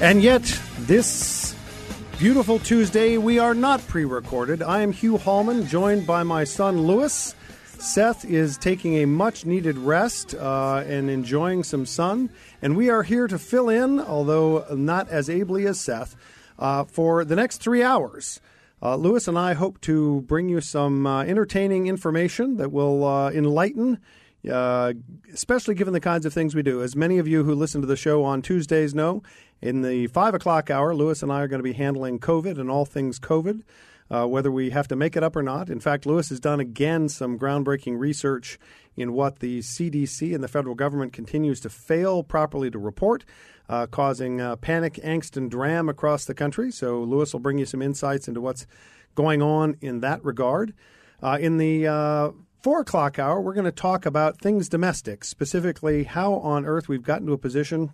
And yet, this beautiful Tuesday, we are not pre recorded. I am Hugh Hallman, joined by my son Lewis. Seth is taking a much needed rest uh, and enjoying some sun. And we are here to fill in, although not as ably as Seth, uh, for the next three hours. Uh, Lewis and I hope to bring you some uh, entertaining information that will uh, enlighten uh, especially given the kinds of things we do. As many of you who listen to the show on Tuesdays know, in the 5 o'clock hour, Lewis and I are going to be handling COVID and all things COVID, uh, whether we have to make it up or not. In fact, Lewis has done again some groundbreaking research in what the CDC and the federal government continues to fail properly to report. Uh, causing uh, panic, angst, and dram across the country. So, Lewis will bring you some insights into what's going on in that regard. Uh, in the uh, four o'clock hour, we're going to talk about things domestic, specifically how on earth we've gotten to a position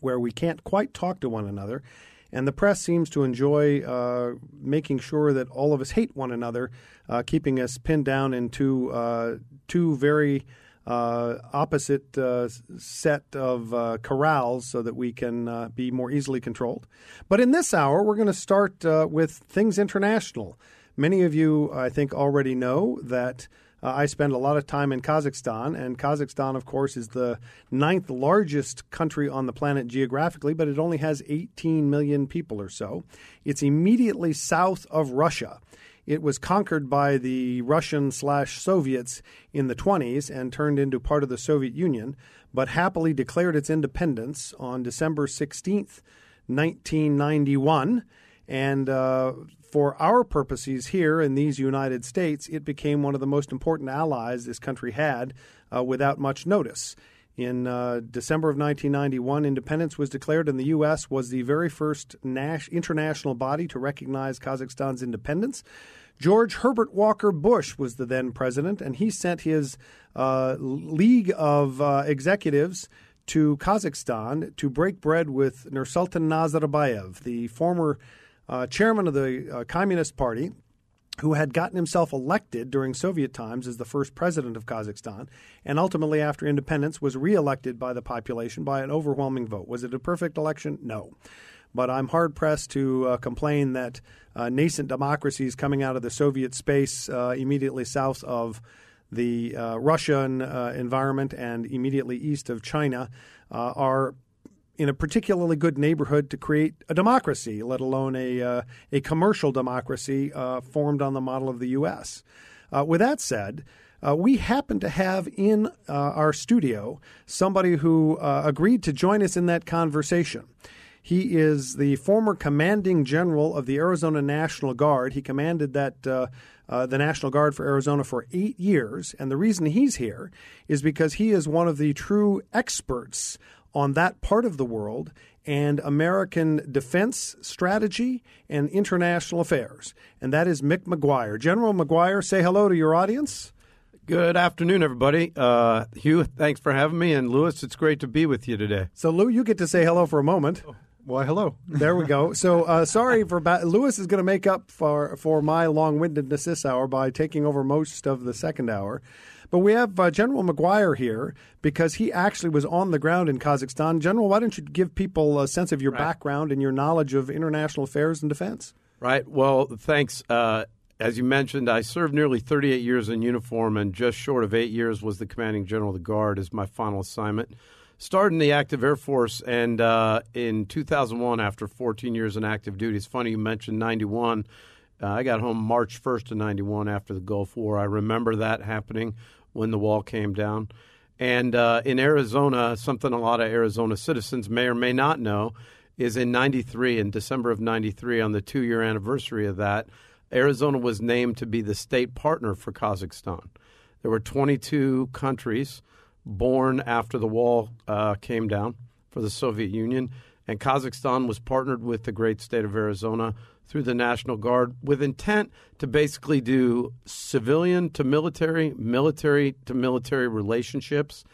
where we can't quite talk to one another. And the press seems to enjoy uh, making sure that all of us hate one another, uh, keeping us pinned down into uh, two very uh, opposite uh, set of uh, corrals so that we can be more easily controlled. But in this hour, we're going to start with things international. Many of you, I think, already know that uh, I spend a lot of time in Kazakhstan, and Kazakhstan, of course, is the ninth largest country on the planet geographically, but it only has 18 million people or so. It's immediately south of Russia. It was conquered by the Russian slash Soviets in the 20s and turned into part of the Soviet Union, but happily declared its independence on December 16th, 1991. And uh, for our purposes here in these United States, it became one of the most important allies this country had uh, without much notice. In uh, December of 1991, independence was declared, and the U.S. was the very first nas- international body to recognize Kazakhstan's independence. George Herbert Walker Bush was the then president, and he sent his uh, league of uh, executives to Kazakhstan to break bread with Nursultan Nazarbayev, the former uh, chairman of the uh, Communist Party, who had gotten himself elected during Soviet times as the first president of Kazakhstan, and ultimately, after independence, was reelected by the population by an overwhelming vote. Was it a perfect election? No. But I'm hard pressed to uh, complain that uh, nascent democracies coming out of the Soviet space uh, immediately south of the uh, Russian environment and immediately east of China are in a particularly good neighborhood to create a democracy, let alone a, uh, a commercial democracy uh, formed on the model of the U.S. Uh, with that said, uh, we happen to have in uh, our studio somebody who uh, agreed to join us in that conversation. He is the former commanding general of the Arizona National Guard. He commanded that uh, the National Guard for Arizona for eight years. And the reason he's here is because he is one of the true experts on that part of the world and American defense strategy and international affairs. And that is Mick McGuire. General McGuire, say hello to your audience. Good afternoon, everybody. Uh, Hugh, thanks for having me. And Lewis, it's great to be with you today. So, Lou, you get to say hello for a moment. Oh, why, hello. There we go. So, uh, sorry for ba- Lewis is going to make up for for my long windedness this hour by taking over most of the second hour. But we have uh, General McGuire here because he actually was on the ground in Kazakhstan. General, why don't you give people a sense of your right. background and your knowledge of international affairs and defense? Right. Well, thanks. Uh, as you mentioned, I served nearly 38 years in uniform, and just short of eight years was the commanding general of the Guard as my final assignment. Started in the active Air Force, and uh, in 2001, after 14 years in active duty, it's funny you mentioned 91. Uh, I got home March 1st of 91 after the Gulf War. I remember that happening when the wall came down. And uh, in Arizona, something a lot of Arizona citizens may or may not know is in 93, in December of 93, on the two year anniversary of that, Arizona was named to be the state partner for Kazakhstan. There were 22 countries born after the wall uh, came down for the Soviet Union. And Kazakhstan was partnered with the great state of Arizona through the National Guard with intent to basically do civilian to military, military to military relationships.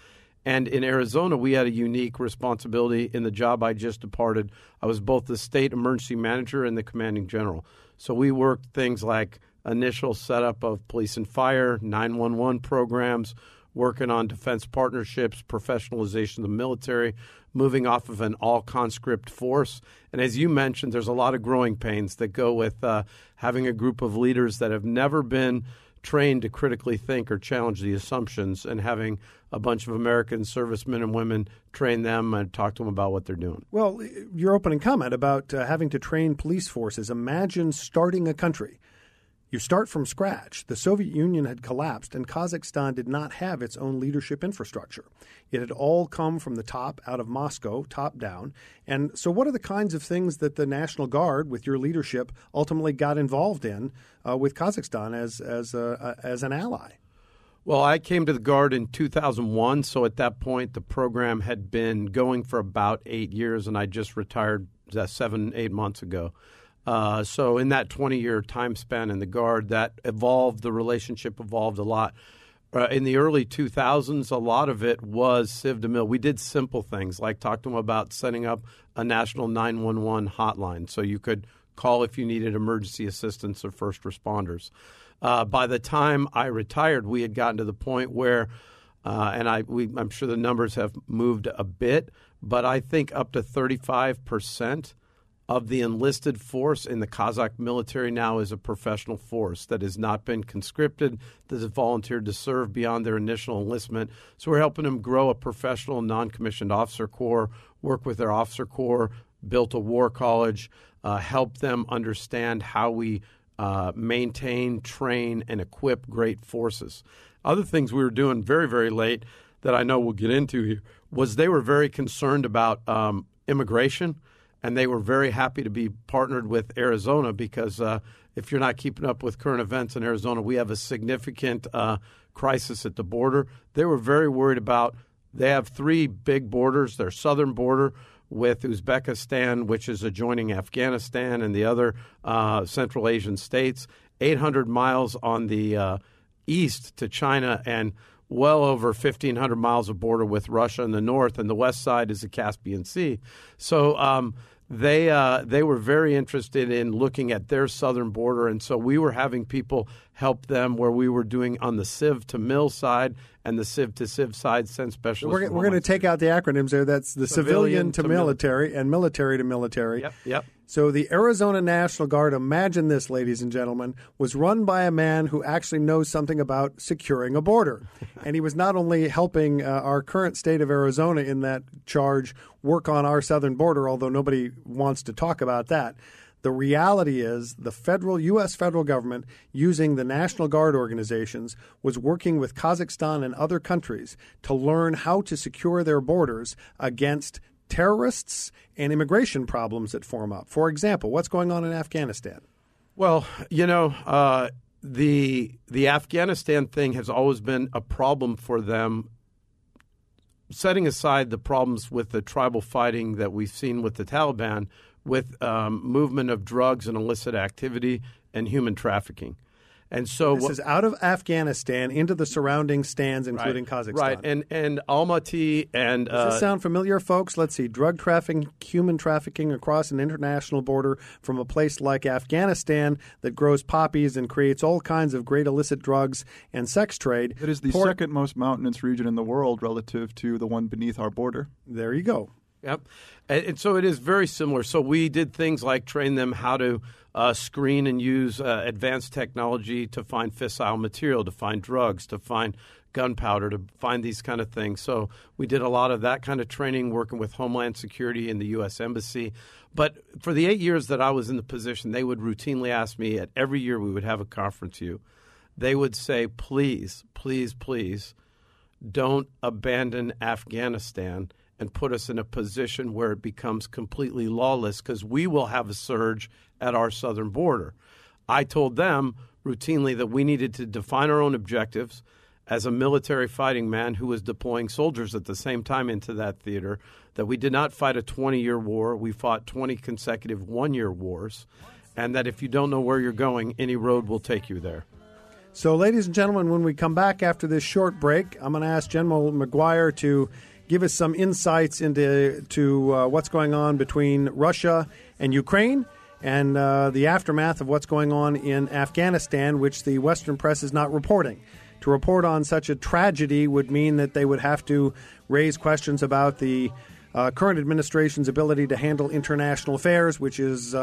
And in Arizona, we had a unique responsibility in the job I just departed. I was both the state emergency manager and the commanding general. So we worked things like initial setup of police and fire, 911 programs, working on defense partnerships, professionalization of the military, moving off of an all conscript force. And as you mentioned, there's a lot of growing pains that go with uh, having a group of leaders that have never been trained to critically think or challenge the assumptions and having a bunch of American servicemen and women train them and talk to them about what they're doing. Well, your opening comment about uh, having to train police forces, imagine starting a country you start from scratch. The Soviet Union had collapsed, and Kazakhstan did not have its own leadership infrastructure. It had all come from the top, out of Moscow, top down. And so, what are the kinds of things that the National Guard, with your leadership, ultimately got involved in uh, with Kazakhstan as as a, as an ally? Well, I came to the Guard in 2001, so at that point the program had been going for about eight years, and I just retired uh, seven, eight months ago. Uh, so in that 20 year time span in the Guard, that evolved. The relationship evolved a lot. Uh, in the early 2000s, a lot of it was civ mil. We did simple things like talk to them about setting up a national 911 hotline so you could call if you needed emergency assistance or first responders. Uh, by the time I retired, we had gotten to the point where, uh, and I, we, I'm sure the numbers have moved a bit, but I think up to 35 percent of the enlisted force in the Kazakh military now is a professional force that has not been conscripted, that has volunteered to serve beyond their initial enlistment. So we're helping them grow a professional non commissioned officer corps, work with their officer corps, built a war college, uh, help them understand how we uh, maintain, train, and equip great forces. Other things we were doing very, very late that I know we'll get into here was they were very concerned about um, immigration and they were very happy to be partnered with Arizona because uh, if you're not keeping up with current events in Arizona, we have a significant uh, crisis at the border. They were very worried about. They have three big borders. Their southern border with Uzbekistan, which is adjoining Afghanistan and the other uh, Central Asian states, 800 miles on the uh, east to China, and well over 1,500 miles of border with Russia in the north, and the west side is the Caspian Sea. So um, they uh, they were very interested in looking at their southern border, and so we were having people help them where we were doing on the civ to Mill side and the civ to civ side send specialists. We're, we're going to take out the acronyms there. That's the civilian, civilian to, military mil- and military to military. Yep. Yep. So the Arizona National Guard, imagine this, ladies and gentlemen, was run by a man who actually knows something about securing a border. and he was not only helping uh, our current state of Arizona in that charge work on our southern border, although nobody wants to talk about that. The reality is the federal U.S. federal government, using the National Guard organizations, was working with Kazakhstan and other countries to learn how to secure their borders against terrorists and immigration problems that form up. For example, what's going on in Afghanistan? Well, you know, uh, the the Afghanistan thing has always been a problem for them. Setting aside the problems with the tribal fighting that we've seen with the Taliban, with um, movement of drugs and illicit activity and human trafficking. And so this is out of Afghanistan into the surrounding stands, including right, Kazakhstan. Right, and and Almaty and does this uh, sound familiar, folks? Let's see: drug trafficking, human trafficking across an international border from a place like Afghanistan that grows poppies and creates all kinds of great illicit drugs and sex trade. It is the Port- second most mountainous region in the world relative to the one beneath our border. There you go. Yep. And, and, so it is very similar. So we did things like train them how to uh, screen and use uh, advanced technology to find fissile material, to find drugs, to find gunpowder, to find these kind of things. So we did a lot of that kind of training working with Homeland Security and the U.S. Embassy. But for the eight years that I was in the position, they would routinely ask me at every year we would have a conference you. They would say, please, please, please, don't abandon Afghanistan and put us in a position where it becomes completely lawless because we will have a surge at our southern border. I told them routinely that we needed to define our own objectives as a military fighting man who was deploying soldiers at the same time into that theater that we did not fight a 20 year war. We fought 20 consecutive one year wars. And that if you don't know where you're going, any road will take you there. So, ladies and gentlemen, when we come back after this short break, I'm going to ask General McGuire to give us some insights into to uh, what's going on between Russia and Ukraine and uh, the aftermath of what's going on in Afghanistan, which the Western press is not reporting. To report on such a tragedy would mean that they would have to raise questions about the uh, current administration's ability to handle international affairs, which is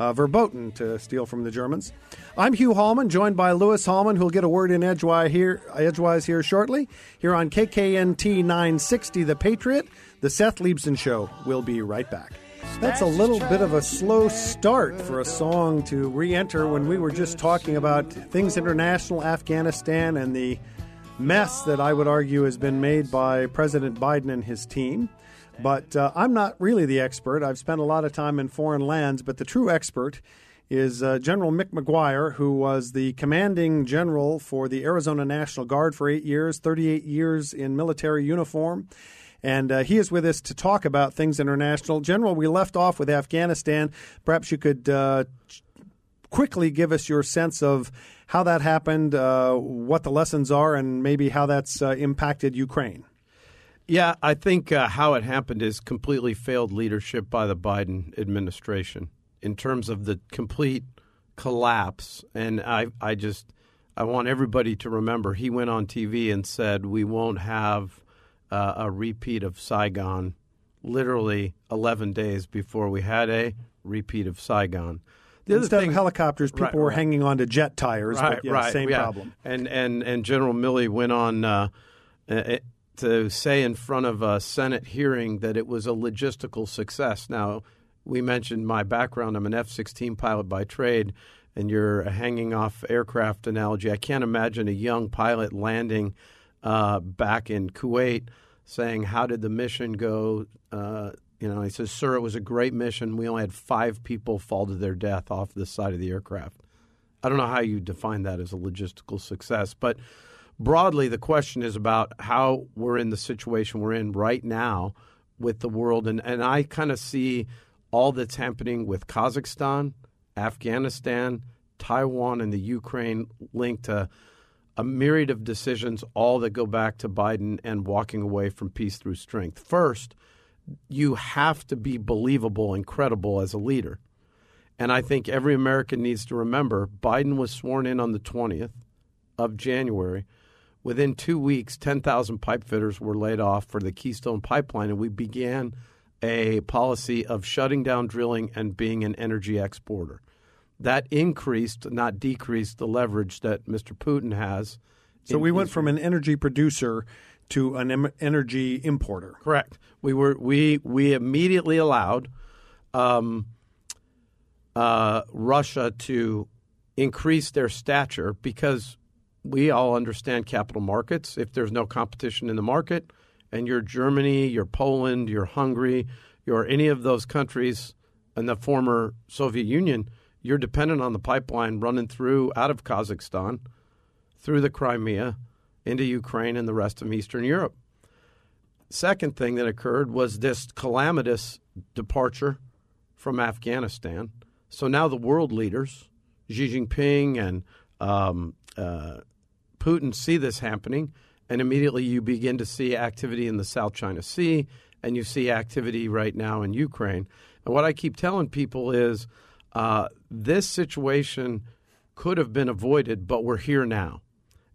uh, verboten, to steal from the Germans. I'm Hugh Hallman, joined by Lewis Hallman, who'll get a word in edgewise here, edgewise here shortly. Here on KKNT 960, The Patriot, The Seth Leibsohn Show. We'll be right back. That's a little bit of a slow start for a song to re enter when we were just talking about things international, Afghanistan, and the mess that I would argue has been made by President Biden and his team. But uh, I'm not really the expert. I've spent a lot of time in foreign lands, but the true expert is uh, General Mick McGuire, who was the commanding general for the Arizona National Guard for eight years, 38 years in military uniform. And uh, he is with us to talk about things international. General, we left off with Afghanistan. Perhaps you could uh, quickly give us your sense of how that happened, uh, what the lessons are, and maybe how that's uh, impacted Ukraine. Yeah, I think uh, how it happened is completely failed leadership by the Biden administration in terms of the complete collapse. And I, I just, I want everybody to remember he went on TV and said we won't have uh, a repeat of Saigon. Literally 11 days before we had a repeat of Saigon. The Instead thing, of helicopters, people right, were right. hanging on to jet tires. Right, but yeah, right, same yeah. problem. And and and General Milley went on. Uh, to say in front of a Senate hearing that it was a logistical success. Now, we mentioned my background. I'm an F 16 pilot by trade, and you're hanging off aircraft analogy. I can't imagine a young pilot landing uh, back in Kuwait saying, How did the mission go? Uh, you know, he says, Sir, it was a great mission. We only had five people fall to their death off the side of the aircraft. I don't know how you define that as a logistical success, but broadly, the question is about how we're in the situation we're in right now with the world. And, and I kind of see all that's happening with Kazakhstan, Afghanistan, Taiwan, and the Ukraine linked to a myriad of decisions, all that go back to Biden and walking away from peace through strength. First, you have to be believable and credible as a leader. And I think every American needs to remember Biden was sworn in on the 20th of January. Within two weeks, 10,000 pipe fitters were laid off for the Keystone Pipeline, and we began a policy of shutting down drilling and being an energy exporter. That increased, not decreased, the leverage that Mr. Putin has. So we went from an energy producer to an energy importer. Correct. We were we we immediately allowed um, uh, Russia to increase their stature because we all understand capital markets. If there's no competition in the market, and you're Germany, you're Poland, you're Hungary, you're any of those countries in the former Soviet Union, you're dependent on the pipeline running through out of Kazakhstan, through the Crimea, into Ukraine and the rest of Eastern Europe. Second thing that occurred was this calamitous departure from Afghanistan. So now the world leaders, Xi Jinping and um, uh, Putin, see this happening and immediately you begin to see activity in the South China Sea, and you see activity right now in Ukraine. And what I keep telling people is uh, this situation could have been avoided, but we're here now.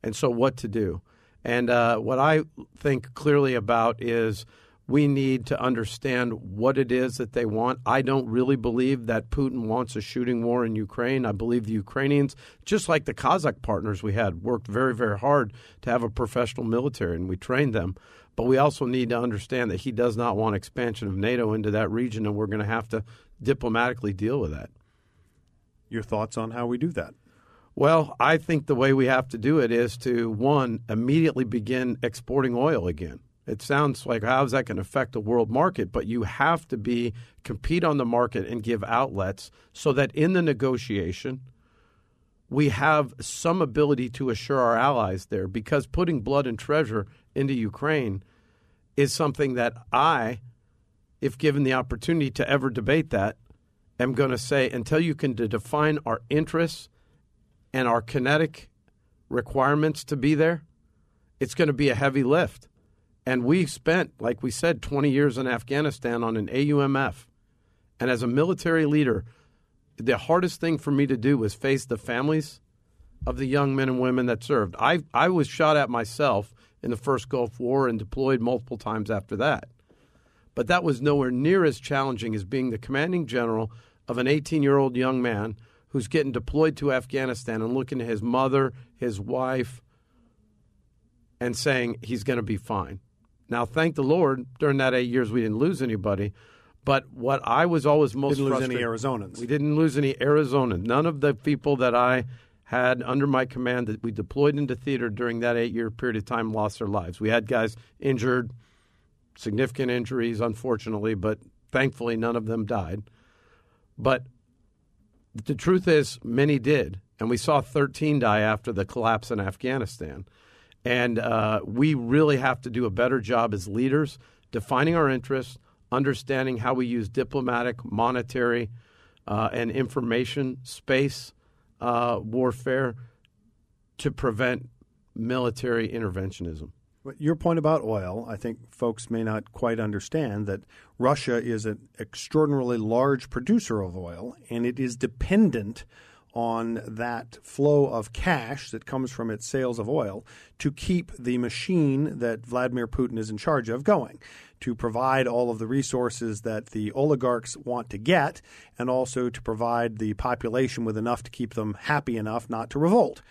And so, what to do? And uh, what I think clearly about is we need to understand what it is that they want. I don't really believe that Putin wants a shooting war in Ukraine. I believe the Ukrainians, just like the Kazakh partners we had, worked very, very hard to have a professional military, and we trained them. But we also need to understand that he does not want expansion of NATO into that region, and we're going to have to diplomatically deal with that. Your thoughts on how we do that? Well, I think the way we have to do it is to, one, immediately begin exporting oil again. It sounds like how is that going to affect the world market? But you have to be compete on the market and give outlets so that in the negotiation, we have some ability to assure our allies there because putting blood and treasure into Ukraine is something that I, if given the opportunity to ever debate that, am going to say until you can define our interests and our kinetic requirements to be there, it's going to be a heavy lift. And we spent, like we said, 20 years in Afghanistan on an AUMF. And as a military leader, the hardest thing for me to do was face the families of the young men and women that served. I, I was shot at myself in the first Gulf War and deployed multiple times after that. But that was nowhere near as challenging as being the commanding general of an 18 year old young man who's getting deployed to Afghanistan and looking at his mother, his wife, and saying he's going to be fine. Now, thank the Lord, during that eight years, we didn't lose anybody. But what I was always most Didn't lose any Arizonans. We didn't lose any Arizonans. None of the people that I had under my command that we deployed into theater during that eight-year period of time lost their lives. We had guys injured, significant injuries, unfortunately, but thankfully none of them died. But the truth is, many did, and we saw 13 die after the collapse in Afghanistan. And uh, we really have to do a better job as leaders defining our interests, understanding how we use diplomatic, monetary, uh, and information space uh, warfare to prevent military interventionism. Your point about oil, I think folks may not quite understand that Russia is an extraordinarily large producer of oil, and it is dependent on that flow of cash that comes from its sales of oil to keep the machine that Vladimir Putin is in charge of going, to provide all of the resources that the oligarchs want to get, and also to provide the population with enough to keep them happy enough not to revolt.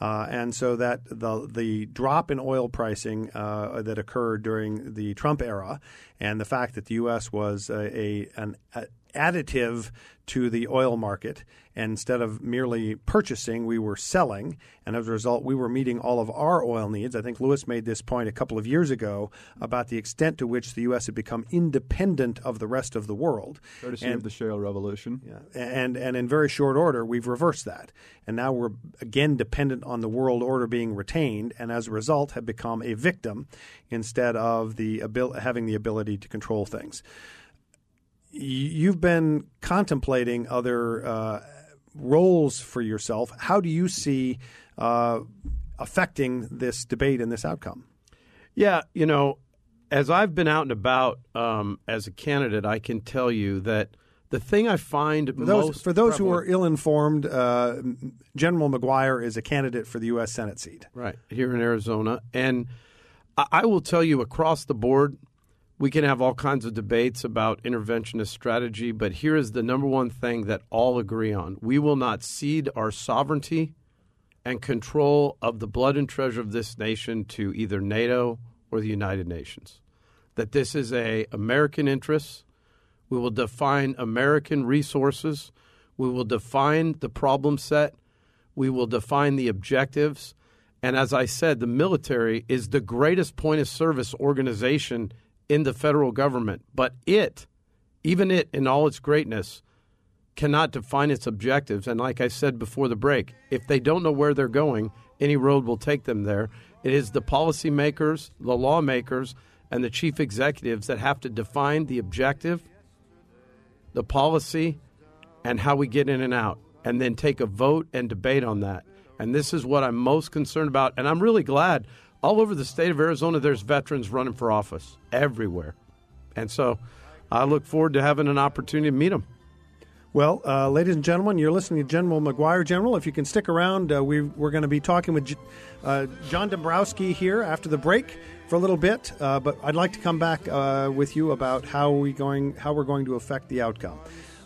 Uh, and so that the the drop in oil pricing uh, that occurred during the Trump era, and the fact that the U.S. was a, a an a additive to the oil market, and instead of merely purchasing, we were selling, and as a result, we were meeting all of our oil needs. I think Lewis made this point a couple of years ago about the extent to which the U.S. had become independent of the rest of the world. Courtesy And- of the shale revolution. yeah. And and in very short order, we've reversed that, and now we're again dependent on the world order being retained, and as a result, have become a victim instead of the abil- having the ability to control things. You've been contemplating other uh, roles for yourself. How do you see uh, affecting this debate and this outcome? Yeah, you know, as I've been out and about um, as a candidate, I can tell you that the thing I find For those, most for those who are ill-informed, uh, General McGuire is a candidate for the U.S. Senate seat. right here in Arizona, and I will tell you across the board, we can have all kinds of debates about interventionist strategy, but here is the number one thing that all agree on: we will not cede our sovereignty and control of the blood and treasure of this nation to either NATO or the United Nations. That this is a American interest. We will define American resources. We will define the problem set. We will define the objectives. And as I said, the military is the greatest point of service organization in the federal government. But it, even it in all its greatness, cannot define its objectives. And like I said before the break, if they don't know where they're going, any road will take them there. It is the policymakers, the lawmakers, and the chief executives that have to define the objective, the policy, and how we get in and out, and then take a vote and debate on that. And this is what I'm most concerned about. And I'm really glad all over the state of Arizona, there's veterans running for office everywhere. And so I look forward to having an opportunity to meet them. Well, uh, ladies and gentlemen, you're listening to General McGuire. General, if you can stick around, uh, we, we're going to be talking with uh, John Dombrowski here after the break for a little bit. Uh, but I'd like to come back uh, with you about how we going how we're going to affect the outcome.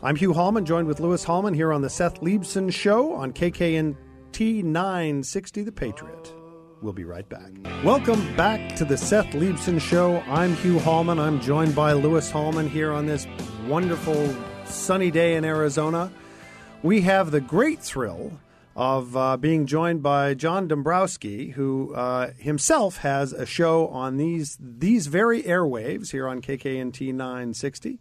I'm Hugh Hallman, joined with Lewis Hallman here on the Seth Leibsohn Show on KKNT 960, The Patriot. We'll be right back. Welcome back to the Seth Leibsohn Show. I'm Hugh Hallman. I'm joined by Lewis Hallman here on this wonderful sunny day in Arizona. We have the great thrill of uh, being joined by John Dombrowski, who uh, himself has a show on these these very airwaves here on KKNT 960.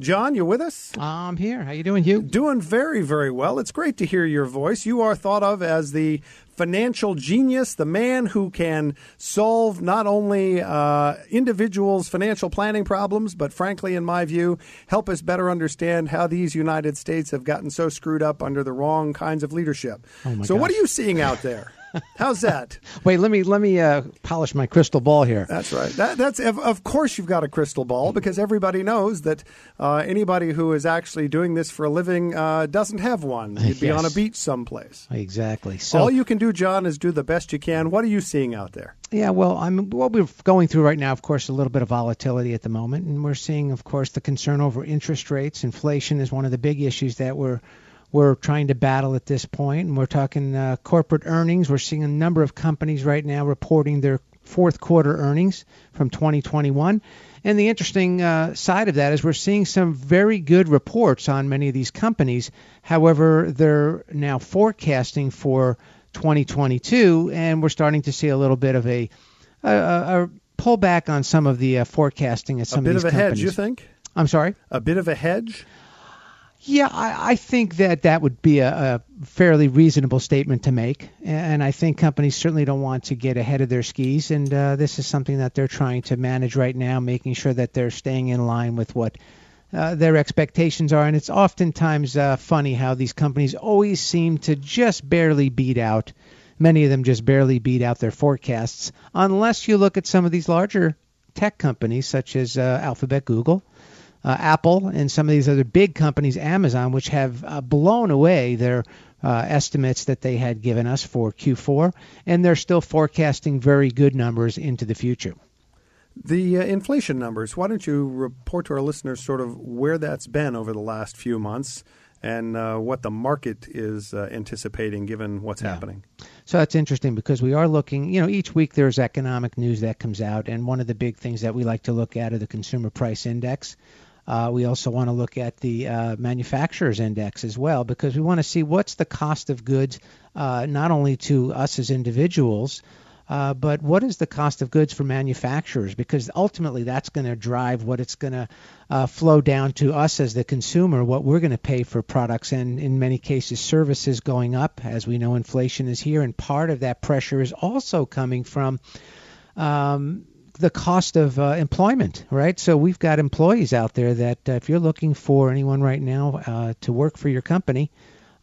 John, you with us? I'm here. How you doing, Hugh? Doing very, very well. It's great to hear your voice. You are thought of as the financial genius, the man who can solve not only uh, individuals' financial planning problems, but frankly, in my view, help us better understand how these United States have gotten so screwed up under the wrong kinds of leadership. Oh so, gosh. what are you seeing out there? How's that? Wait, let me let me uh, polish my crystal ball here. That's right. That, that's of, course you've got a crystal ball because everybody knows that uh, anybody who is actually doing this for a living uh, doesn't have one. You'd be Yes. on a beach someplace. Exactly. So All you can do, John, is do the best you can. What are you seeing out there? Yeah, well, I'm what we're going through right now. Of course, a little bit of volatility at the moment, and we're seeing, of course, the concern over interest rates. Inflation is one of the big issues that we're we're trying to battle at this point. And we're talking uh, corporate earnings. We're seeing a number of companies right now reporting their fourth quarter earnings from 2021. And the interesting uh, side of that is we're seeing some very good reports on many of these companies. However, they're now forecasting for 2022, and we're starting to see a little bit of a, a, a, pullback on some of the uh, forecasting at some a bit of of a hedge, you think? I'm sorry. A bit of a hedge? Yeah, I, I think that that would be a, a fairly reasonable statement to make, and I think companies certainly don't want to get ahead of their skis, and uh, this is something that they're trying to manage right now, making sure that they're staying in line with what uh, their expectations are. And it's oftentimes uh, funny how these companies always seem to just barely beat out. Many of them just barely beat out their forecasts, unless you look at some of these larger tech companies such as uh, Alphabet, Google uh, Apple and some of these other big companies, Amazon, which have uh, blown away their uh, estimates that they had given us for Q4, and they're still forecasting very good numbers into the future. The uh, inflation numbers, why don't you report to our listeners sort of where that's been over the last few months and uh, what the market is uh, anticipating given what's happening? So that's interesting because we are looking, you know, each week there's economic news that comes out, and one of the big things that we like to look at are the consumer price index. Uh, we also want to look at the uh, manufacturers index as well because we want to see what's the cost of goods, uh, not only to us as individuals, uh, but what is the cost of goods for manufacturers? Because ultimately that's going to drive what it's going to uh, flow down to us as the consumer, what we're going to pay for products, and in many cases services going up. As we know, inflation is here, and part of that pressure is also coming from um, the cost of uh, employment, right? So we've got employees out there that uh, if you're looking for anyone right now uh, to work for your company,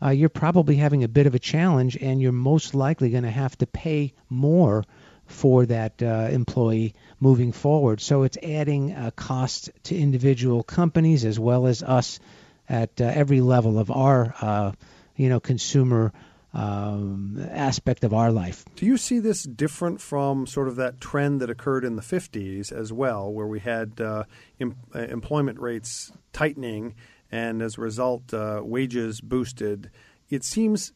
uh, you're probably having a bit of a challenge, and you're most likely going to have to pay more for that uh, employee moving forward. So it's adding uh, cost to individual companies as well as us at every level of our, you know, consumer um, aspect of our life. Do you see this different from sort of that trend that occurred in the 50s as well, where we had uh, em- uh, employment rates tightening and as a result, uh, wages boosted? It seems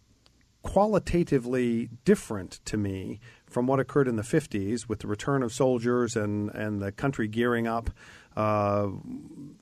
qualitatively different to me from what occurred in the 50s with the return of soldiers and, and the country gearing up, uh,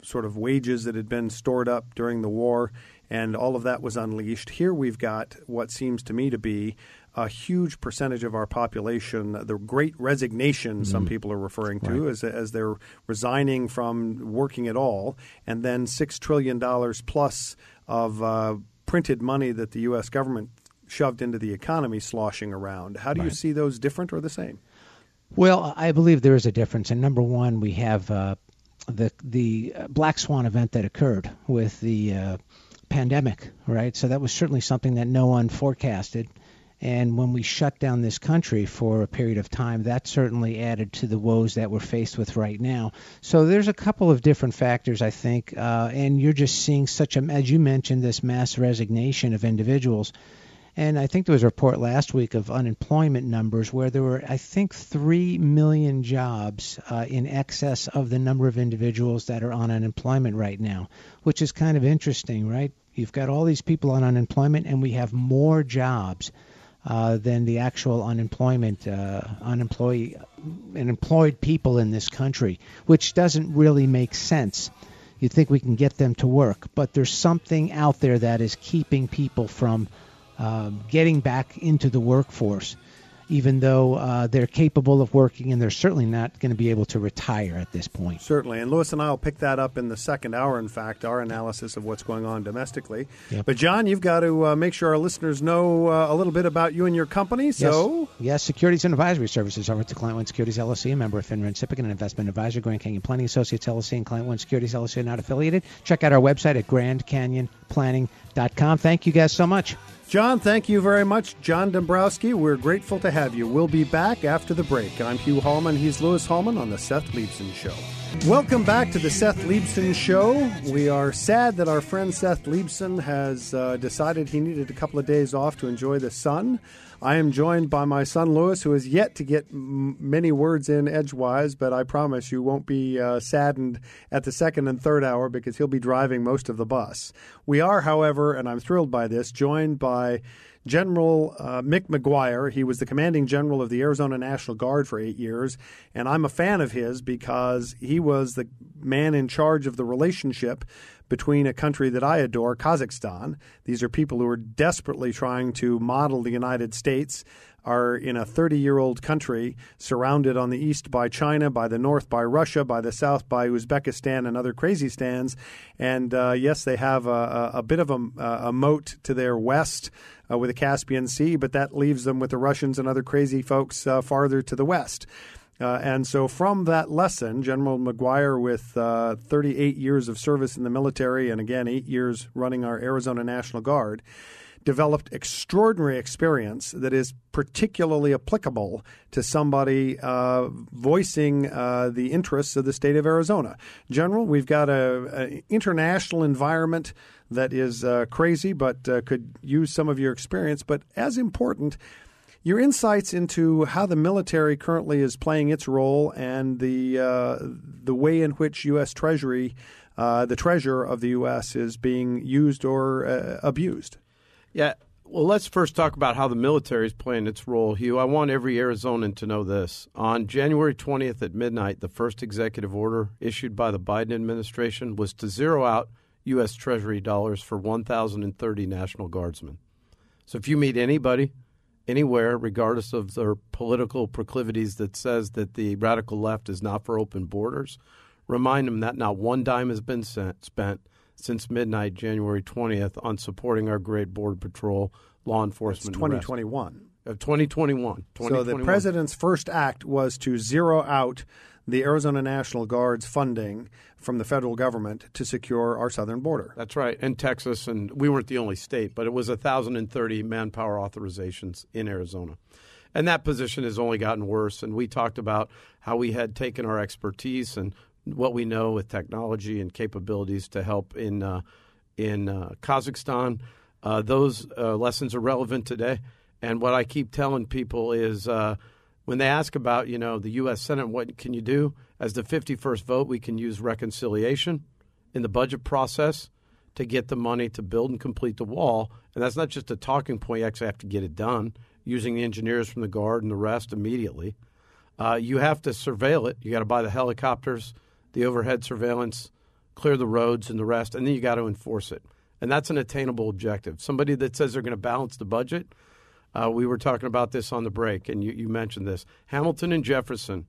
sort of wages that had been stored up during the war, and all of that was unleashed. Here we've got what seems to me to be a huge percentage of our population, the great resignation, some people are referring to, as, as they're resigning from working at all, and then $6 trillion plus of uh, printed money that the U.S. government shoved into the economy sloshing around. How do you see those different or the same? Well, I believe there is a difference. And number one, we have uh, the the uh, black swan event that occurred with the uh, pandemic, right? So that was certainly something that no one forecasted. And when we shut down this country for a period of time, that certainly added to the woes that we're faced with right now. So there's a couple of different factors, I think. Uh, and you're just seeing such a, as you mentioned, this mass resignation of individuals. And I think there was a report last week of unemployment numbers where there were, I think, 3 million jobs uh, in excess of the number of individuals that are on unemployment right now, which is kind of interesting, right? You've got all these people on unemployment, and we have more jobs uh, than the actual unemployment, uh, unemployed, people in this country, which doesn't really make sense. You think we can get them to work, but there's something out there that is keeping people from um, getting back into the workforce. Even though uh, they're capable of working and they're certainly not going to be able to retire at this point. Certainly. And Lewis and I will pick that up in the second hour, in fact, our analysis of what's going on domestically. Yep. But, John, you've got to uh, make sure our listeners know uh, a little bit about you and your company. So, yes, yes securities and advisory services over to Client One Securities LLC, a member of FINRA and SIPC, an investment advisor, Grand Canyon Planning Associates LLC, and Client One Securities LLC are not affiliated. Check out our website at grandcanyonplanning.com. Thank you guys so much. John, thank you very much. John Dombrowski, we're grateful to have you. We'll be back after the break. I'm Hugh Hallman. He's Lewis Hallman on The Seth Leibsohn Show. Welcome back to The Seth Leibsohn Show. We are sad that our friend Seth Leibsohn has uh, decided he needed a couple of days off to enjoy the sun. I am joined by my son Lewis, who has yet to get m- many words in edgewise, but I promise you won't be uh, saddened at the second and third hour because he'll be driving most of the bus. We are, however, and I'm thrilled by this, joined by General uh, Mick McGuire. He was the commanding general of the Arizona National Guard for eight years, and I'm a fan of his because he was the man in charge of the relationship between a country that I adore, Kazakhstan. These are people who are desperately trying to model the United States are in a 30 year old country surrounded on the east by China, by the north by Russia, by the south by Uzbekistan and other crazy stands. And uh, yes, they have a, a bit of a, a, moat to their west uh, with the Caspian Sea, but that leaves them with the Russians and other crazy folks uh, farther to the west. Uh, and so, from that lesson, General McGuire, with uh, 38 years of service in the military and again, eight years running our Arizona National Guard, developed extraordinary experience that is particularly applicable to somebody uh, voicing uh, the interests of the state of Arizona. General, we've got an international environment that is uh, crazy, but uh, could use some of your experience. But as important, your insights into how the military currently is playing its role and the uh, the way in which U.S. Treasury, uh, the treasure of the U.S., is being used or uh, abused. Yeah. Well, let's first talk about how the military is playing its role, Hugh. I want every Arizonan to know this. On January 20th at midnight, the first executive order issued by the Biden administration was to zero out U.S. Treasury dollars for 1,030 National Guardsmen. So if you meet anybody anywhere, regardless of their political proclivities, that says that the radical left is not for open borders, remind them that not one dime has been sent, spent since midnight, January 20th, on supporting our great Border Patrol, law enforcement. 2021. Of 2021. 2021. So the president's first act was to zero out the Arizona National Guard's funding from the federal government to secure our southern border. That's right, and Texas, and we weren't the only state, but it was 1,030 manpower authorizations in Arizona. And that position has only gotten worse. And we talked about how we had taken our expertise and what we know with technology and capabilities to help in uh, in uh, Kazakhstan. Uh, those uh, lessons are relevant today. And what I keep telling people is uh, when they ask about, you know, the U.S. Senate, what can you do? As the 51st vote, we can use reconciliation in the budget process to get the money to build and complete the wall. And that's not just a talking point. You actually have to get it done using the engineers from the Guard and the rest immediately. Uh, you have to surveil it. You got to buy the helicopters, the overhead surveillance, clear the roads and the rest, and then you got to enforce it. And that's an attainable objective. Somebody that says they're going to balance the budget – uh, we were talking about this on the break, and you, you mentioned this. Hamilton and Jefferson,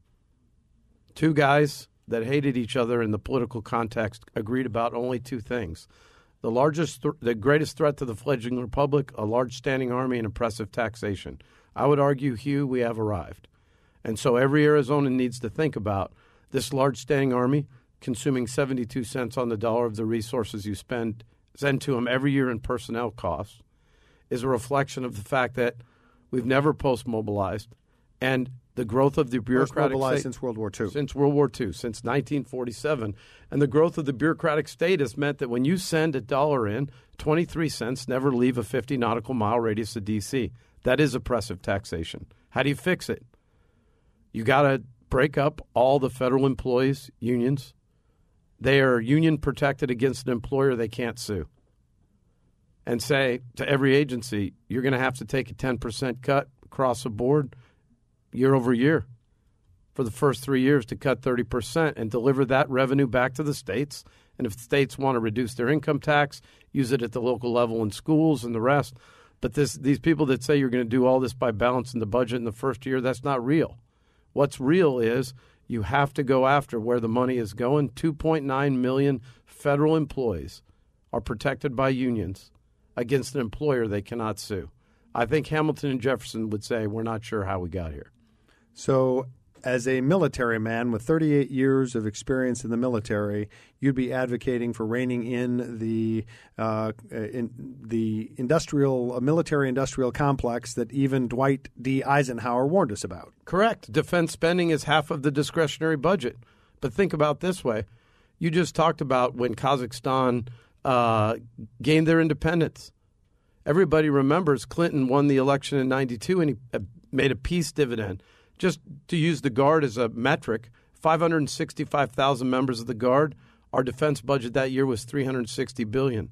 two guys that hated each other in the political context, agreed about only two things: the largest, th- the greatest threat to the fledgling republic, a large standing army, and oppressive taxation. I would argue, Hugh, we have arrived, and so every Arizonan needs to think about this large standing army consuming 72 cents on the dollar of the resources you spend send to them every year in personnel costs is a reflection of the fact that we've never post mobilized, and the growth of the bureaucratic state, since World War II. Since World War II, since 1947. And the growth of the bureaucratic state has meant that when you send a dollar in, 23 cents never leave a 50 nautical mile radius of D.C. That is oppressive taxation. How do you fix it? You got to break up all the federal employees' unions. They are union protected against an employer they can't sue and say to every agency, you're going to have to take a 10% cut across the board year over year for the first three years to cut 30% and deliver that revenue back to the states. And if states want to reduce their income tax, use it at the local level in schools and the rest. But this, these people that say you're going to do all this by balancing the budget in the first year, that's not real. What's real is you have to go after where the money is going. 2.9 million federal employees are protected by unions against an employer they cannot sue. I think Hamilton and Jefferson would say we're not sure how we got here. So, as a military man with 38 years of experience in the military, you'd be advocating for reining in the uh, in the industrial uh, military industrial complex that even Dwight D. Eisenhower warned us about. Correct. Defense spending is half of the discretionary budget. But think about this way: you just talked about when Kazakhstan uh, gained their independence. Everybody remembers Clinton won the election in '92, and he uh, made a peace dividend just to use the Guard as a metric, 565,000 members of the Guard. Our defense budget that year was 360 billion.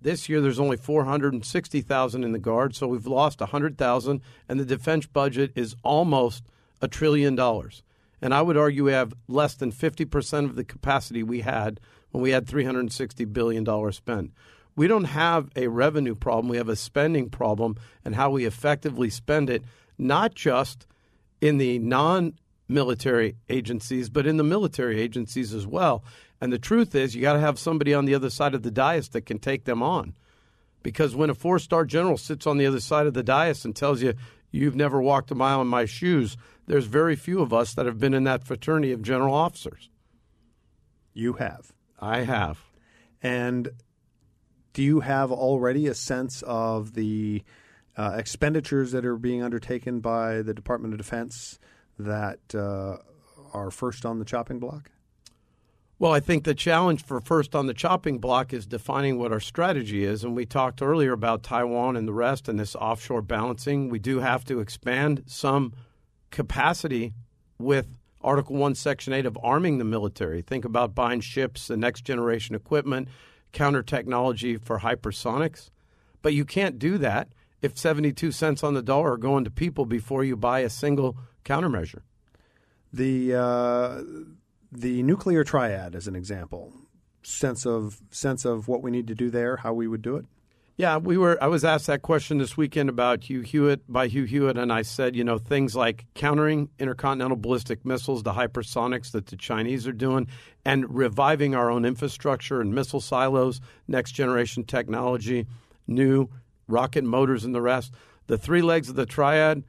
This year there's only 460,000 in the Guard, so we've lost 100,000 and the defense budget is almost a trillion dollars. And I would argue we have less than 50% of the capacity we had when we had 360 billion dollars spent. We don't have a revenue problem, we have a spending problem and how we effectively spend it, not just in the non military agencies, but in the military agencies as well. And the truth is, you got to have somebody on the other side of the dais that can take them on. Because when a four star general sits on the other side of the dais and tells you, you've never walked a mile in my shoes, there's very few of us that have been in that fraternity of general officers. You have. I have. And do you have already a sense of the uh, expenditures that are being undertaken by the Department of Defense that uh, are first on the chopping block? Well, I think the challenge for first on the chopping block is defining what our strategy is. And we talked earlier about Taiwan and the rest and this offshore balancing. We do have to expand some capacity with Article 1, Section 8 of arming the military. Think about buying ships, the next generation equipment, counter technology for hypersonics. But you can't do that if 72 cents on the dollar are going to people before you buy a single countermeasure. The uh, the nuclear triad, as an example, sense of sense of what we need to do there, how we would do it. Yeah, we were. I was asked that question this weekend about Hugh Hewitt by Hugh Hewitt, and I said, you know, things like countering intercontinental ballistic missiles, the hypersonics that the Chinese are doing, and reviving our own infrastructure and missile silos, next generation technology, new rocket motors and the rest. The three legs of the triad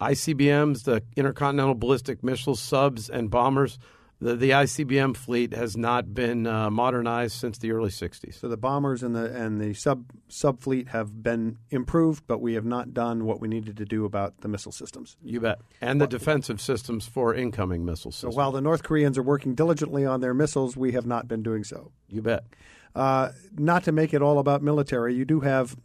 ICBMs, the intercontinental ballistic missiles, subs, and bombers. The, the ICBM fleet has not been uh, modernized since the early 60s. So the bombers and the and the sub sub fleet have been improved, but we have not done what we needed to do about the missile systems. You bet. And the defensive systems for incoming missile systems. So while the North Koreans are working diligently on their missiles, we have not been doing so. You bet. Uh, not to make it all about military, you do have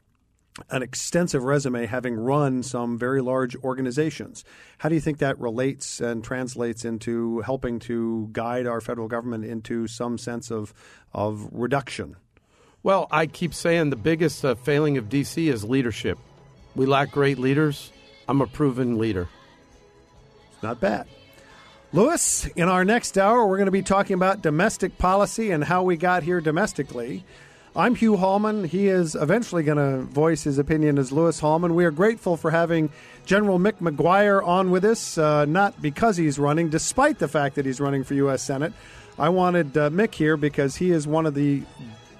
an extensive resume having run some very large organizations. How do you think that relates and translates into helping to guide our federal government into some sense of, of reduction? Well, I keep saying the biggest uh, failing of D.C. is leadership. We lack great leaders. I'm a proven leader. It's not bad. Lewis, in our next hour, we're going to be talking about domestic policy and how we got here domestically. I'm Hugh Hallman. He is eventually going to voice his opinion as Lewis Hallman. We are grateful for having General Mick McGuire on with us, uh, not because he's running, despite the fact that he's running for U.S. Senate. I wanted uh, Mick here because he is one of the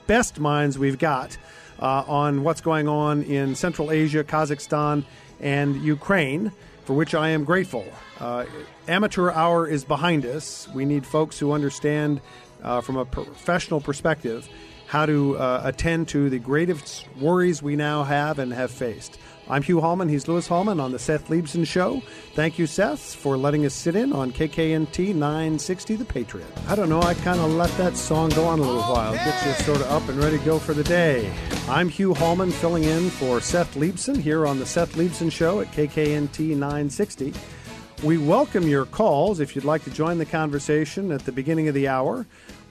best minds we've got uh, on what's going on in Central Asia, Kazakhstan, and Ukraine, for which I am grateful. Uh, amateur hour is behind us. We need folks who understand uh, from a professional perspective how to uh, attend to the greatest worries we now have and have faced. I'm Hugh Hallman. He's Lewis Hallman on the Seth Leibsohn Show. Thank you, Seth, for letting us sit in on KKNT 960 The Patriot. I don't know, I kind of let that song go on a little while. It gets you sort of up and ready to go for the day. I'm Hugh Hallman filling in for Seth Leibsohn here on the Seth Leibsohn Show at KKNT 960. We welcome your calls if you'd like to join the conversation at the beginning of the hour.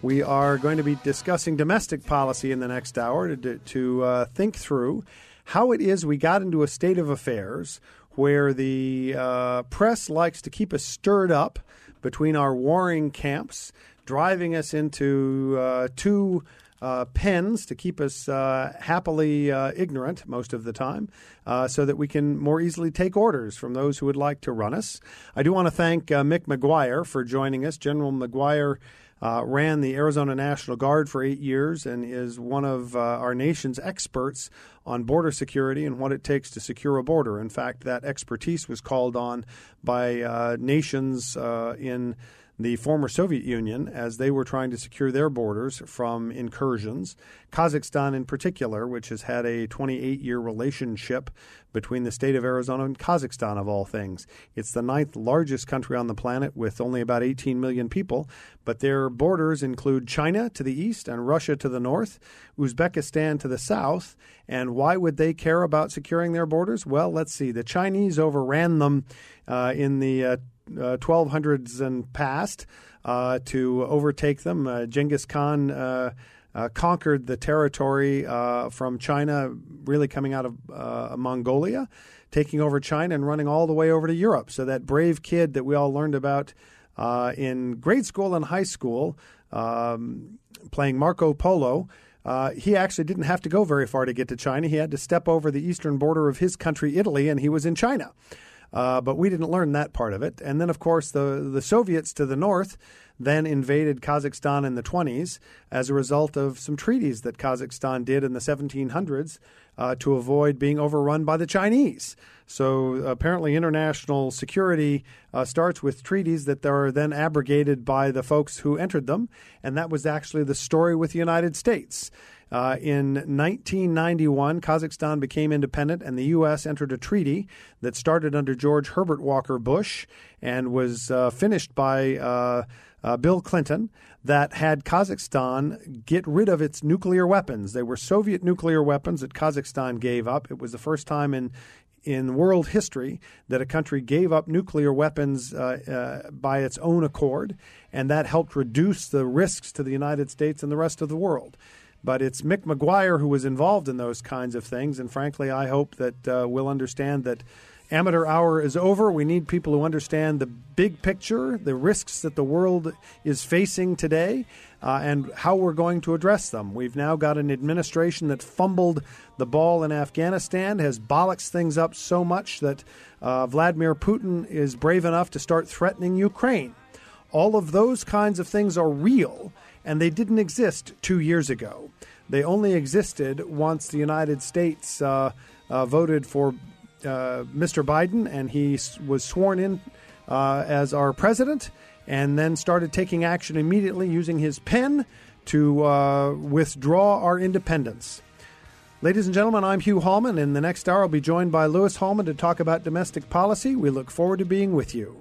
We are going to be discussing domestic policy in the next hour to, to uh, think through how it is we got into a state of affairs where the uh, press likes to keep us stirred up between our warring camps, driving us into uh, two uh, pens to keep us uh, happily uh, ignorant most of the time uh, so that we can more easily take orders from those who would like to run us. I do want to thank uh, Mick McGuire for joining us. General McGuire. Uh, ran the Arizona National Guard for eight years and is one of uh, our nation's experts on border security and what it takes to secure a border. In fact, that expertise was called on by uh, nations uh, in the former Soviet Union as they were trying to secure their borders from incursions. Kazakhstan, in particular, which has had a 28 year relationship between the state of Arizona and Kazakhstan, of all things. It's the ninth largest country on the planet with only about 18 million people, but their borders include China to the east and Russia to the north, Uzbekistan to the south. And why would they care about securing their borders? Well, let's see. The Chinese overran them uh, in the uh, uh, 1200s and past uh, to overtake them. Uh, Genghis Khan uh, uh, conquered the territory uh, from China, really coming out of Mongolia, taking over China and running all the way over to Europe. So that brave kid that we all learned about in grade school and high school, um, playing Marco Polo. Uh, he actually didn't have to go very far to get to China. He had to step over the eastern border of his country, Italy, and he was in China. Uh, but we didn't learn that part of it. And then, of course, the, the Soviets to the north then invaded Kazakhstan in the 20s as a result of some treaties that Kazakhstan did in the 1700s uh, to avoid being overrun by the Chinese. So apparently, international security uh, starts with treaties that are then abrogated by the folks who entered them. And that was actually the story with the United States. Uh, in 1991, Kazakhstan became independent, and the U.S. entered a treaty that started under George Herbert Walker Bush and was uh, finished by uh, Bill Clinton that had Kazakhstan get rid of its nuclear weapons. They were Soviet nuclear weapons that Kazakhstan gave up. It was the first time in in world history that a country gave up nuclear weapons uh, uh, by its own accord, and that helped reduce the risks to the United States and the rest of the world. But it's Mick McGuire who was involved in those kinds of things. And frankly, I hope that uh, we'll understand that amateur hour is over. We need people who understand the big picture, the risks that the world is facing today, uh, and how we're going to address them. We've now got an administration that fumbled the ball in Afghanistan, has bollocked things up so much that uh, Vladimir Putin is brave enough to start threatening Ukraine. All of those kinds of things are real, and they didn't exist two years ago. They only existed once the United States uh, uh, voted for Mr. Biden and he was sworn in uh, as our president and then started taking action immediately using his pen to uh, withdraw our independence. Ladies and gentlemen, I'm Hugh Hallman. In the next hour, I'll be joined by Lewis Hallman to talk about domestic policy. We look forward to being with you.